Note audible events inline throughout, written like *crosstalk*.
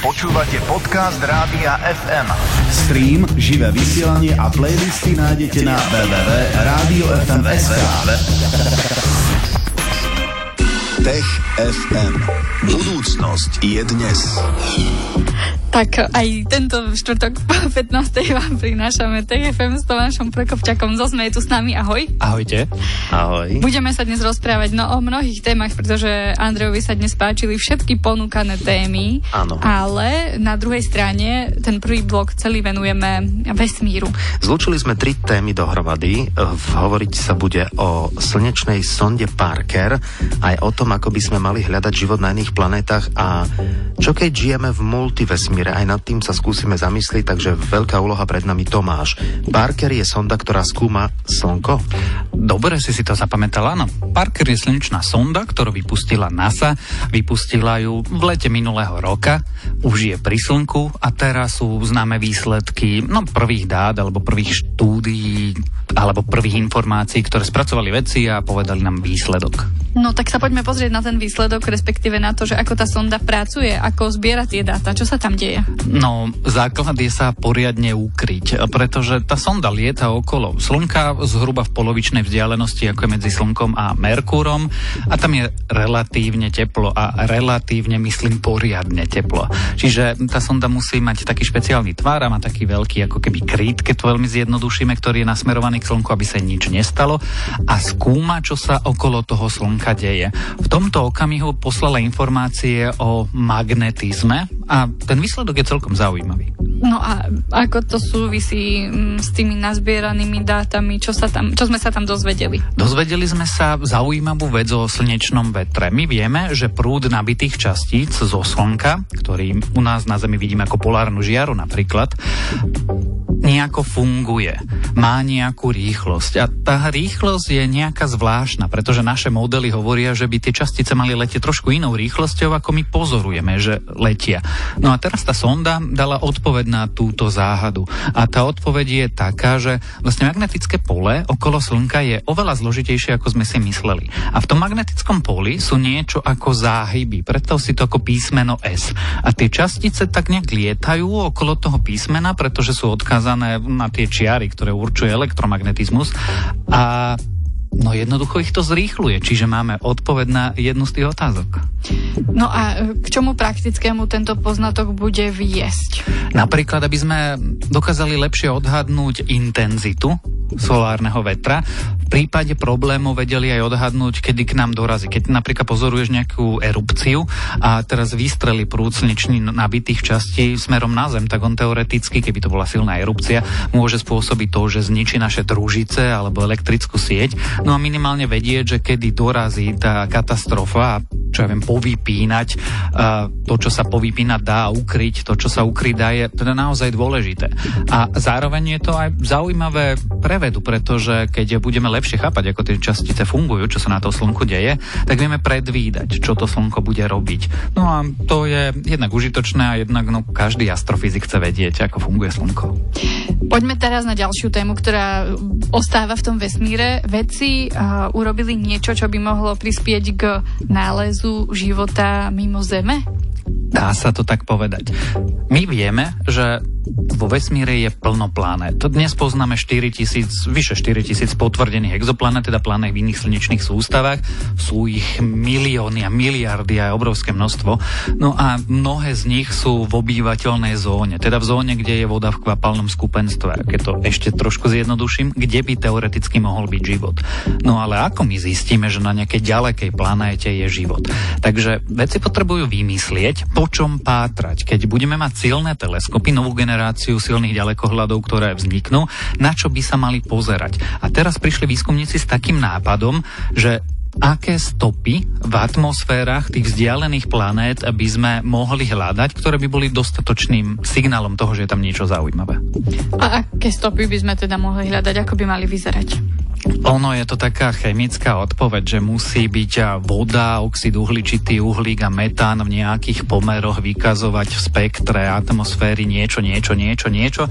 Počúvate podcast Rádia FM. Stream, živé vysielanie a playlisty nájdete na www.radiofm.sk Tech FM. Budúcnosť je dnes. Tak aj tento štvrtok po 15. vám prinášame TFM s Tomášom Prokopčakom zo SME tu s nami. Ahoj. Ahojte. Ahoj. Budeme sa dnes rozprávať no, o mnohých témach, pretože Andrejovi sa dnes páčili všetky ponúkané témy. Áno. Ale na druhej strane ten prvý blok celý venujeme vesmíru. Zlúčili sme tri témy dohromady. Hovoriť sa bude o slnečnej sonde Parker, aj o tom, ako by sme mali hľadať život na iných planetách a čo keď žijeme v multivesmíre vesmíre. Aj nad tým sa skúsime zamyslieť, takže veľká úloha pred nami Tomáš. Parker je sonda, ktorá skúma Slnko. Dobre si si to zapamätala, áno. Parker je slnečná sonda, ktorú vypustila NASA. Vypustila ju v lete minulého roka. Už je pri Slnku a teraz sú známe výsledky no, prvých dát alebo prvých štúdií alebo prvých informácií, ktoré spracovali vedci a povedali nám výsledok. No tak sa poďme pozrieť na ten výsledok, respektíve na to, že ako tá sonda pracuje, ako zbiera tie dáta, čo sa tam deje. No, základ je sa poriadne ukryť, pretože tá sonda lieta okolo Slnka zhruba v polovičnej vzdialenosti, ako je medzi Slnkom a Merkúrom a tam je relatívne teplo a relatívne, myslím, poriadne teplo. Čiže tá sonda musí mať taký špeciálny tvár a má taký veľký ako keby kryt, keď to veľmi zjednodušíme, ktorý je nasmerovaný k Slnku, aby sa nič nestalo a skúma, čo sa okolo toho Slnka deje. V tomto okamihu poslala informácie o magnetizme a ten výsledok je celkom zaujímavý. No a ako to súvisí mm, s tými nazbieranými dátami, čo, sa tam, čo sme sa tam dozvedeli? Dozvedeli sme sa zaujímavú vec o slnečnom vetre. My vieme, že prúd nabitých častíc zo Slnka, ktorý u nás na Zemi vidíme ako polárnu žiaru napríklad, nejako funguje. Má nejakú rýchlosť. A tá rýchlosť je nejaká zvláštna, pretože naše modely hovoria, že by tie častice mali letieť trošku inou rýchlosťou, ako my pozorujeme, že letia. No a teraz tá sonda dala odpoveď na túto záhadu. A tá odpoveď je taká, že vlastne magnetické pole okolo Slnka je oveľa zložitejšie, ako sme si mysleli. A v tom magnetickom poli sú niečo ako záhyby, preto si to ako písmeno S. A tie častice tak nejak lietajú okolo toho písmena, pretože sú odkázané na tie čiary, ktoré určuje elektromagnetizmus. A No jednoducho ich to zrýchluje, čiže máme odpoveď na jednu z tých otázok. No a k čomu praktickému tento poznatok bude viesť? Napríklad, aby sme dokázali lepšie odhadnúť intenzitu solárneho vetra. Prípade problémov vedeli aj odhadnúť, kedy k nám dorazí. Keď napríklad pozoruješ nejakú erupciu a teraz vystreli prúd slnečný nabitých častí smerom na Zem, tak on teoreticky, keby to bola silná erupcia, môže spôsobiť to, že zničí naše družice alebo elektrickú sieť. No a minimálne vedieť, že kedy dorazí tá katastrofa, čo ja viem, povypínať uh, to, čo sa povypínať dá ukryť to, čo sa ukryť dá, je teda naozaj dôležité. A zároveň je to aj zaujímavé pre vedu, pretože keď budeme lepšie chápať, ako tie častice fungujú, čo sa na to slnku deje, tak vieme predvídať, čo to slnko bude robiť. No a to je jednak užitočné a jednak no, každý astrofyzik chce vedieť, ako funguje slnko. Poďme teraz na ďalšiu tému, ktorá ostáva v tom vesmíre. Vedci uh, urobili niečo, čo by mohlo prispieť k nálezu života mimo Zeme? Dá sa to tak povedať. My vieme, že vo vesmíre je plno planét. Dnes poznáme 4 tisíc, vyše 4 tisíc potvrdených exoplanét, teda planét v iných slnečných sústavách. Sú ich milióny a miliardy a obrovské množstvo. No a mnohé z nich sú v obývateľnej zóne, teda v zóne, kde je voda v kvapalnom skupenstve. Keď to ešte trošku zjednoduším, kde by teoreticky mohol byť život. No ale ako my zistíme, že na nejakej ďalekej planéte je život? Takže vedci potrebujú vymyslieť, po čom pátrať. Keď budeme mať silné teleskopy, novú generáciu silných ďalekohľadov, ktoré vzniknú, na čo by sa mali pozerať. A teraz prišli výskumníci s takým nápadom, že aké stopy v atmosférach tých vzdialených planét by sme mohli hľadať, ktoré by boli dostatočným signálom toho, že je tam niečo zaujímavé. A aké stopy by sme teda mohli hľadať, ako by mali vyzerať? Ono je to taká chemická odpoveď, že musí byť voda, oxid uhličitý, uhlík a metán v nejakých pomeroch vykazovať v spektre atmosféry niečo, niečo, niečo, niečo.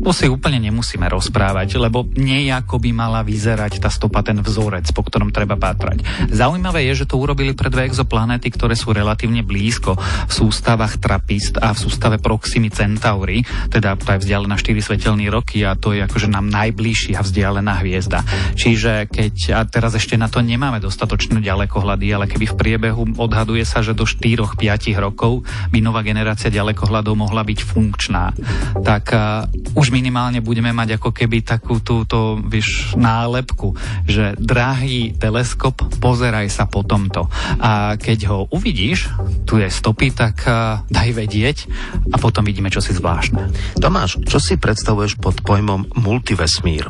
To si úplne nemusíme rozprávať, lebo nejako by mala vyzerať tá stopa, ten vzorec, po ktorom treba pátrať. Zaujímavé je, že to urobili pre dve exoplanéty, ktoré sú relatívne blízko v sústavách Trapist a v sústave Proximy Centauri, teda tá je vzdialená 4 svetelné roky a to je akože nám najbližšia vzdialená hviezda. Čiže keď, a teraz ešte na to nemáme dostatočné ďalekohľady, ale keby v priebehu odhaduje sa, že do 4-5 rokov by nová generácia ďalekohľadov mohla byť funkčná, tak uh, už minimálne budeme mať ako keby takú túto, vieš, nálepku, že drahý teleskop, pozeraj sa po tomto. A keď ho uvidíš, tu je stopy, tak uh, daj vedieť a potom vidíme, čo si zvláštne. Tomáš, čo si predstavuješ pod pojmom multivesmír?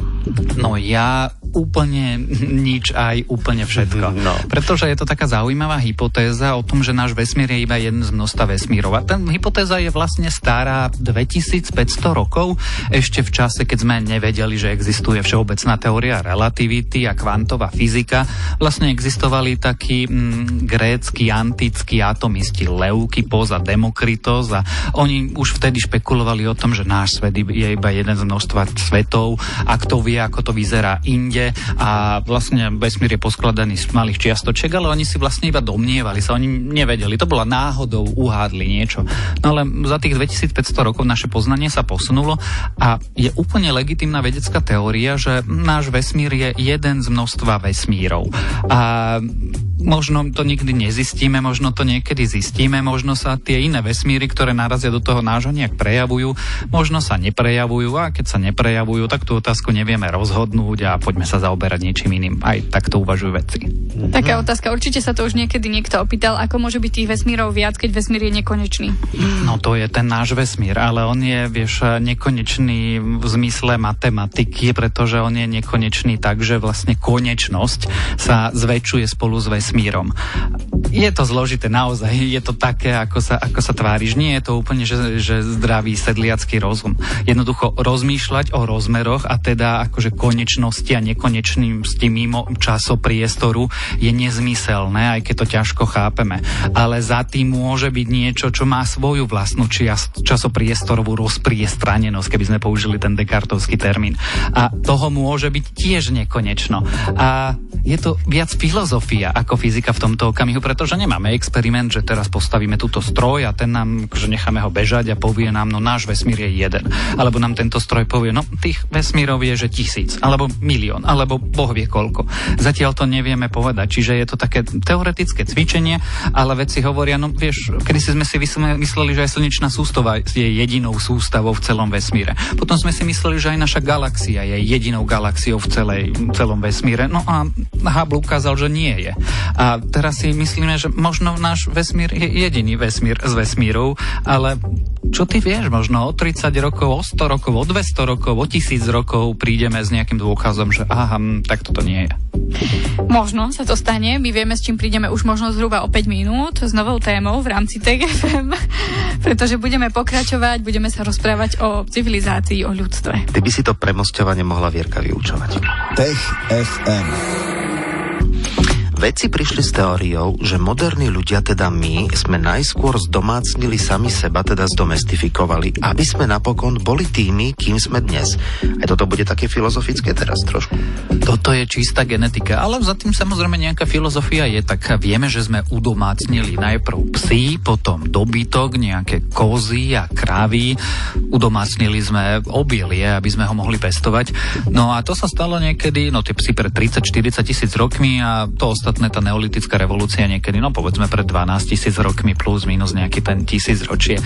No ja úplne nič aj úplne všetko. *laughs* No. Pretože je to taká zaujímavá hypotéza o tom, že náš vesmír je iba jeden z množstva vesmírov. A ten hypotéza je vlastne stará 2500 rokov, ešte v čase, keď sme nevedeli, že existuje všeobecná teória relativity a kvantová fyzika. Vlastne existovali takí mm, grécky, antickí atomisti Leukipos a Demokritos a oni už vtedy špekulovali o tom, že náš svet je iba jeden z množstva svetov a kto vie, ako to vyzerá inde svete a vlastne vesmír je poskladaný z malých čiastočiek, ale oni si vlastne iba domnievali sa, oni nevedeli, to bola náhodou, uhádli niečo. No ale za tých 2500 rokov naše poznanie sa posunulo a je úplne legitimná vedecká teória, že náš vesmír je jeden z množstva vesmírov. A možno to nikdy nezistíme, možno to niekedy zistíme, možno sa tie iné vesmíry, ktoré narazia do toho nášho nejak prejavujú, možno sa neprejavujú a keď sa neprejavujú, tak tú otázku nevieme rozhodnúť a poďme sa zaoberať niečím iným. Aj takto uvažujú vedci. Taká otázka, určite sa to už niekedy niekto opýtal, ako môže byť tých vesmírov viac, keď vesmír je nekonečný. No to je ten náš vesmír, ale on je, vieš, nekonečný v zmysle matematiky, pretože on je nekonečný tak, že vlastne konečnosť sa zväčšuje spolu s vesmírom vesmírom. Je to zložité naozaj, je to také, ako sa, ako sa tváriš. Nie je to úplne, že, že zdravý sedliacký rozum. Jednoducho rozmýšľať o rozmeroch a teda akože konečnosti a nekonečným s tým mimo časopriestoru je nezmyselné, aj keď to ťažko chápeme. Ale za tým môže byť niečo, čo má svoju vlastnú čias, časopriestorovú rozpriestranenosť, keby sme použili ten dekartovský termín. A toho môže byť tiež nekonečno. A je to viac filozofia ako fyzika v tomto okamihu, pretože nemáme experiment, že teraz postavíme túto stroj a ten nám, že necháme ho bežať a povie nám, no náš vesmír je jeden. Alebo nám tento stroj povie, no tých vesmírov je, že tisíc, alebo milión, alebo boh vie koľko. Zatiaľ to nevieme povedať, čiže je to také teoretické cvičenie, ale vedci hovoria, no vieš, kedy si sme si mysleli, že aj slnečná sústava je jedinou sústavou v celom vesmíre. Potom sme si mysleli, že aj naša galaxia je jedinou galaxiou v celej, celom vesmíre. No a Hubble ukázal, že nie je. A teraz si myslíme, že možno náš vesmír je jediný vesmír z vesmírov, ale čo ty vieš, možno o 30 rokov, o 100 rokov, o 200 rokov, o 1000 rokov prídeme s nejakým dôkazom, že aha, hm, tak toto nie je. Možno sa to stane, my vieme, s čím prídeme už možno zhruba o 5 minút s novou témou v rámci TGFM, *laughs* pretože budeme pokračovať, budeme sa rozprávať o civilizácii, o ľudstve. Ty by si to premostovanie mohla Vierka vyučovať. Tech FM. Vedci prišli s teóriou, že moderní ľudia, teda my, sme najskôr zdomácnili sami seba, teda zdomestifikovali, aby sme napokon boli tými, kým sme dnes. Aj toto bude také filozofické teraz trošku. Toto je čistá genetika, ale za tým samozrejme nejaká filozofia je, tak vieme, že sme udomácnili najprv psi, potom dobytok, nejaké kozy a krávy, udomácnili sme obilie, aby sme ho mohli pestovať. No a to sa stalo niekedy, no tie psy pred 30-40 tisíc rokmi a to ostatné tá neolitická revolúcia niekedy, no povedzme pred 12 tisíc rokmi plus minus nejaký ten tisíc ročie.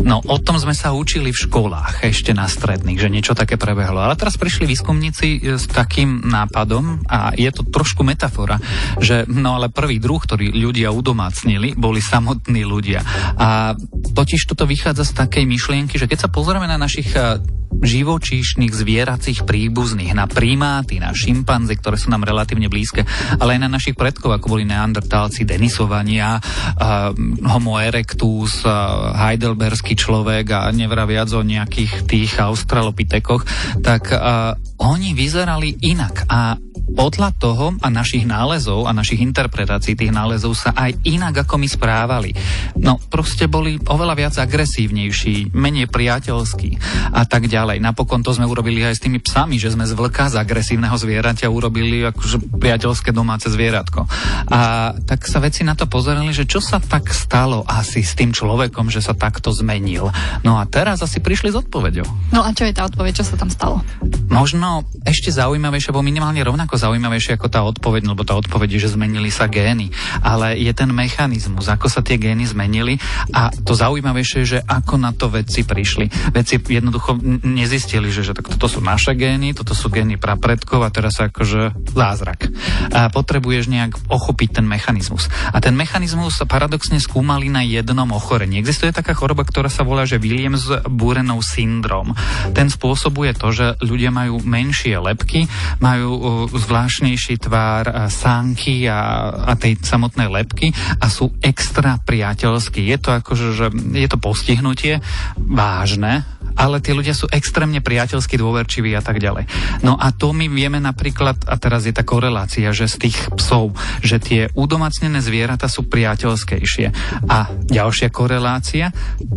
No o tom sme sa učili v školách, ešte na stredných, že niečo také prebehlo. Ale teraz prišli výskumníci e, s takým nápadom a je to trošku metafora, že no ale prvý druh, ktorý ľudia udomácnili, boli samotní ľudia. A totiž toto vychádza z takej myšlienky, že keď sa pozrieme na našich e, živočíšnych zvieracích príbuzných, na primáty, na šimpanzy, ktoré sú nám relatívne blízke, ale aj na našich predkov, ako boli neandertálci, denisovania, uh, homo erectus, uh, heidelberský človek a nevraviac o nejakých tých australopitekoch, tak uh, oni vyzerali inak. A podľa toho a našich nálezov a našich interpretácií tých nálezov sa aj inak ako my správali. No proste boli oveľa viac agresívnejší, menej priateľskí a tak ďalej. Napokon to sme urobili aj s tými psami, že sme z vlka z agresívneho zvieraťa urobili akože priateľské domáce zvieratko. A tak sa veci na to pozerali, že čo sa tak stalo asi s tým človekom, že sa takto zmenil. No a teraz asi prišli s odpoveďou. No a čo je tá odpoveď, čo sa tam stalo? Možno ešte zaujímavejšie, alebo minimálne rovnako zaujímavejšie ako tá odpoveď, lebo tá odpoveď je, že zmenili sa gény. Ale je ten mechanizmus, ako sa tie gény zmenili a to zaujímavejšie je, že ako na to vedci prišli. Vedci jednoducho nezistili, že, že tak toto sú naše gény, toto sú gény prapredkov a teraz akože zázrak. A potrebuješ nejak ochopiť ten mechanizmus. A ten mechanizmus sa paradoxne skúmali na jednom ochorení. Existuje taká choroba, ktorá sa volá, že Williams Burenov syndrom. Ten spôsobuje to, že ľudia majú menšie lepky, majú zvláštnejší tvár sánky a, a tej samotnej lepky a sú extra priateľskí. Je to akože, že je to postihnutie vážne, ale tí ľudia sú extrémne priateľskí, dôverčiví a tak ďalej. No a to my vieme napríklad, a teraz je tá korelácia, že z tých psov, že tie udomacnené zvieratá sú priateľskejšie. A ďalšia korelácia,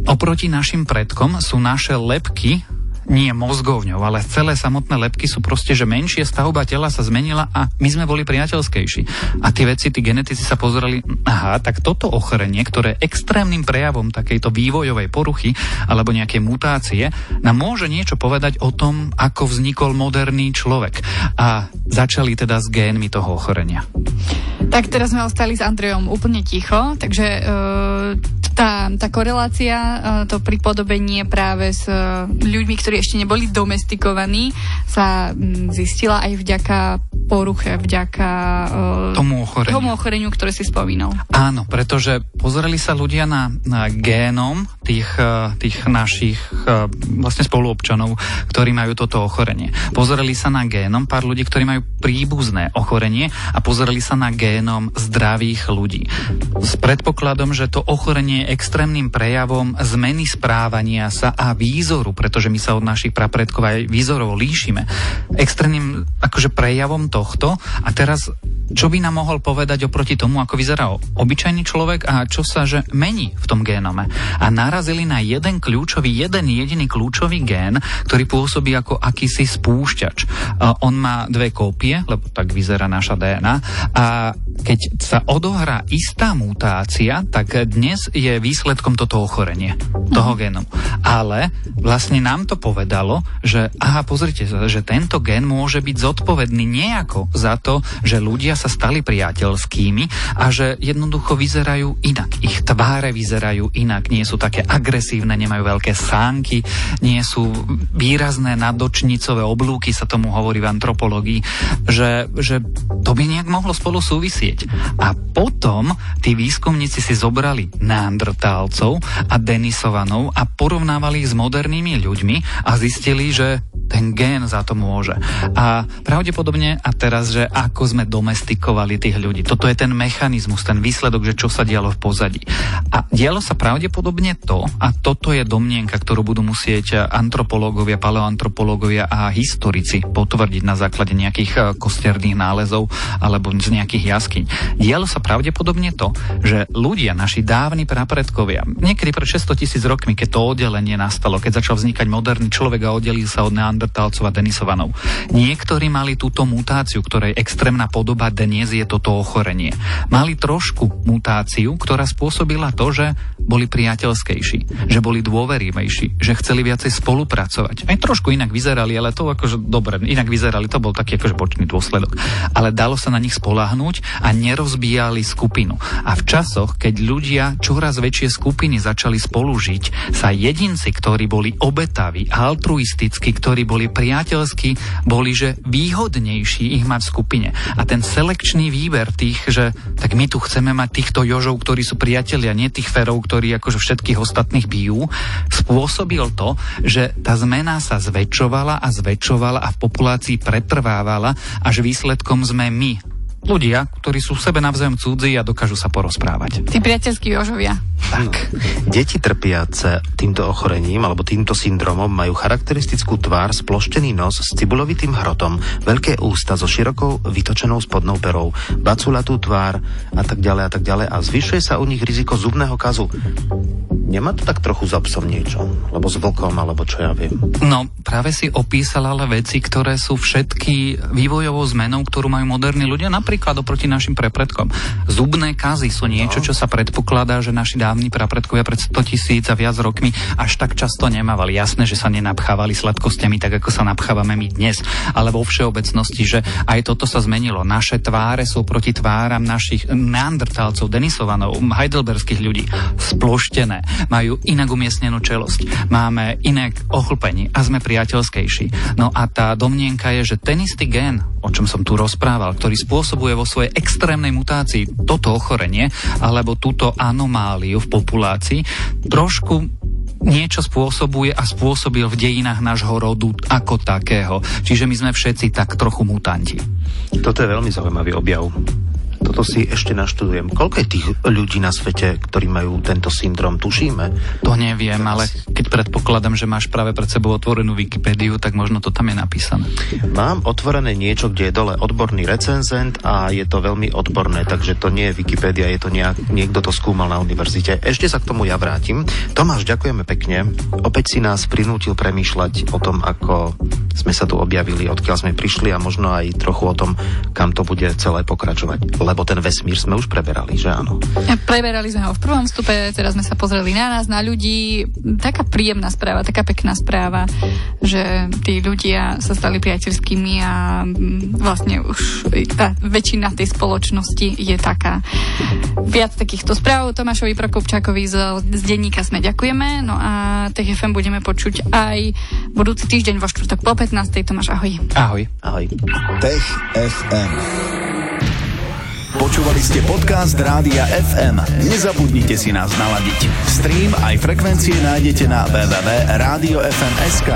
oproti našim predkom sú naše lepky nie mozgovňou, ale celé samotné lepky sú proste, že menšie stavba tela sa zmenila a my sme boli priateľskejší. A tie veci, tí genetici sa pozerali, aha, tak toto ochorenie, ktoré extrémnym prejavom takejto vývojovej poruchy alebo nejaké mutácie, nám môže niečo povedať o tom, ako vznikol moderný človek. A začali teda s génmi toho ochorenia. Tak teraz sme ostali s Andrejom úplne ticho, takže uh, tá, tá korelácia, uh, to pripodobenie práve s uh, ľuďmi, ktorí ešte neboli domestikovaní, sa um, zistila aj vďaka poruche, vďaka uh, tomu, ochoreniu. tomu ochoreniu, ktoré si spomínal. Áno, pretože pozreli sa ľudia na, na génom tých, uh, tých našich uh, vlastne spoluobčanov, ktorí majú toto ochorenie. Pozreli sa na génom pár ľudí, ktorí majú príbuzné ochorenie a pozreli sa na génom zdravých ľudí. S predpokladom, že to ochorenie je extrémnym prejavom zmeny správania sa a výzoru, pretože my sa od našich prapredkov aj výzorov líšime. Extrémnym akože prejavom tohto. A teraz čo by nám mohol povedať oproti tomu, ako vyzerá obyčajný človek a čo sa že mení v tom génome. A narazili na jeden kľúčový, jeden jediný kľúčový gén, ktorý pôsobí ako akýsi spúšťač. On má dve kópie, lebo tak vyzerá naša DNA a keď sa odohrá istá mutácia, tak dnes je výsledkom toto ochorenie toho mhm. génu. Ale vlastne nám to povedalo, že aha, pozrite sa, že tento gén môže byť zodpovedný nejako za to, že ľudia sa stali priateľskými a že jednoducho vyzerajú inak. Ich tváre vyzerajú inak, nie sú také agresívne, nemajú veľké sánky, nie sú výrazné nadočnicové oblúky, sa tomu hovorí v antropológii, že, že to by nejak mohlo spolu súvisieť. A potom tí výskumníci si zobrali neandrtálcov a Denisovanov a porovnávali ich s modernými ľuďmi a zistili, že ten gén za to môže. A pravdepodobne, a teraz, že ako sme domestikovali tých ľudí. Toto je ten mechanizmus, ten výsledok, že čo sa dialo v pozadí. A dialo sa pravdepodobne to, a toto je domnienka, ktorú budú musieť antropológovia, paleoantropológovia a historici potvrdiť na základe nejakých eh, kosterných nálezov alebo z nejakých jaskyň. Dialo sa pravdepodobne to, že ľudia, naši dávni prapredkovia, niekedy pred 600 tisíc rokmi, keď to oddelenie nastalo, keď začal vznikať moderný človek a oddelil sa od neandertálcov a denisovanov. Niektorí mali túto mutáciu, ktorej extrémna podoba dnes je toto ochorenie. Mali trošku mutáciu, ktorá spôsobila to, že boli priateľskejší, že boli dôverivejší, že chceli viacej spolupracovať. Aj trošku inak vyzerali, ale to akože dobre, inak vyzerali, to bol taký akože bočný dôsledok. Ale dalo sa na nich spolahnúť a nerozbíjali skupinu. A v časoch, keď ľudia čoraz väčšie skupiny začali spolužiť, sa jedinci, ktorí boli obetaví, altruistickí, ktorí boli priateľskí, boli že výhodnejší ich mať v skupine. A ten selekčný výber tých, že tak my tu chceme mať týchto jožov, ktorí sú priatelia, nie tých ferov, ktorí akože všetkých ostatných bijú, spôsobil to, že tá zmena sa zväčšovala a zväčšovala a v populácii pretrvávala, až výsledkom sme my, ľudia, ktorí sú v sebe navzájom cudzí a dokážu sa porozprávať. Tí priateľskí Jožovia. Tak. Deti trpiace týmto ochorením alebo týmto syndromom majú charakteristickú tvár, sploštený nos s cibulovitým hrotom, veľké ústa so širokou vytočenou spodnou perou, baculatú tvár a tak ďalej a tak ďalej a zvyšuje sa u nich riziko zubného kazu. Nemá to tak trochu za psom niečo? Lebo s vlkom, alebo čo ja viem. No, práve si opísal ale veci, ktoré sú všetky vývojovou zmenou, ktorú majú moderní ľudia, napríklad oproti našim prepredkom. Zubné kazy sú niečo, no. čo sa predpokladá, že naši dávni prapredkovia pred 100 tisíc a viac rokmi až tak často nemávali. Jasné, že sa nenapchávali sladkostiami tak, ako sa napchávame my dnes, ale vo všeobecnosti, že aj toto sa zmenilo. Naše tváre sú proti tváram našich neandertálcov, denisovanov, heidelberských ľudí sploštené majú inak umiestnenú čelosť, máme iné ochlpenie a sme priateľskejší. No a tá domnienka je, že ten istý gen, o čom som tu rozprával, ktorý spôsobuje vo svojej extrémnej mutácii toto ochorenie alebo túto anomáliu v populácii, trošku niečo spôsobuje a spôsobil v dejinách nášho rodu ako takého. Čiže my sme všetci tak trochu mutanti. Toto je veľmi zaujímavý objav toto si ešte naštudujem. Koľko je tých ľudí na svete, ktorí majú tento syndrom? Tušíme? To neviem, ale keď predpokladám, že máš práve pred sebou otvorenú Wikipédiu, tak možno to tam je napísané. Mám otvorené niečo, kde je dole odborný recenzent a je to veľmi odborné, takže to nie je Wikipédia, je to nejak, niekto to skúmal na univerzite. Ešte sa k tomu ja vrátim. Tomáš, ďakujeme pekne. Opäť si nás prinútil premýšľať o tom, ako sme sa tu objavili, odkiaľ sme prišli a možno aj trochu o tom, kam to bude celé pokračovať lebo ten vesmír sme už preberali, že áno? Preberali sme ho v prvom stupe, teraz sme sa pozreli na nás, na ľudí. Taká príjemná správa, taká pekná správa, že tí ľudia sa stali priateľskými a mm, vlastne už tá väčšina tej spoločnosti je taká. Viac takýchto správ Tomášovi Prokopčákovi z, z denníka sme ďakujeme, no a Tech FM budeme počuť aj budúci týždeň vo štvrtok po 15. Tomáš, ahoj. Ahoj. Ahoj. Tech FM. Počúvali ste podcast Rádia FM. Nezabudnite si nás naladiť. Stream aj frekvencie nájdete na www.radiofm.sk.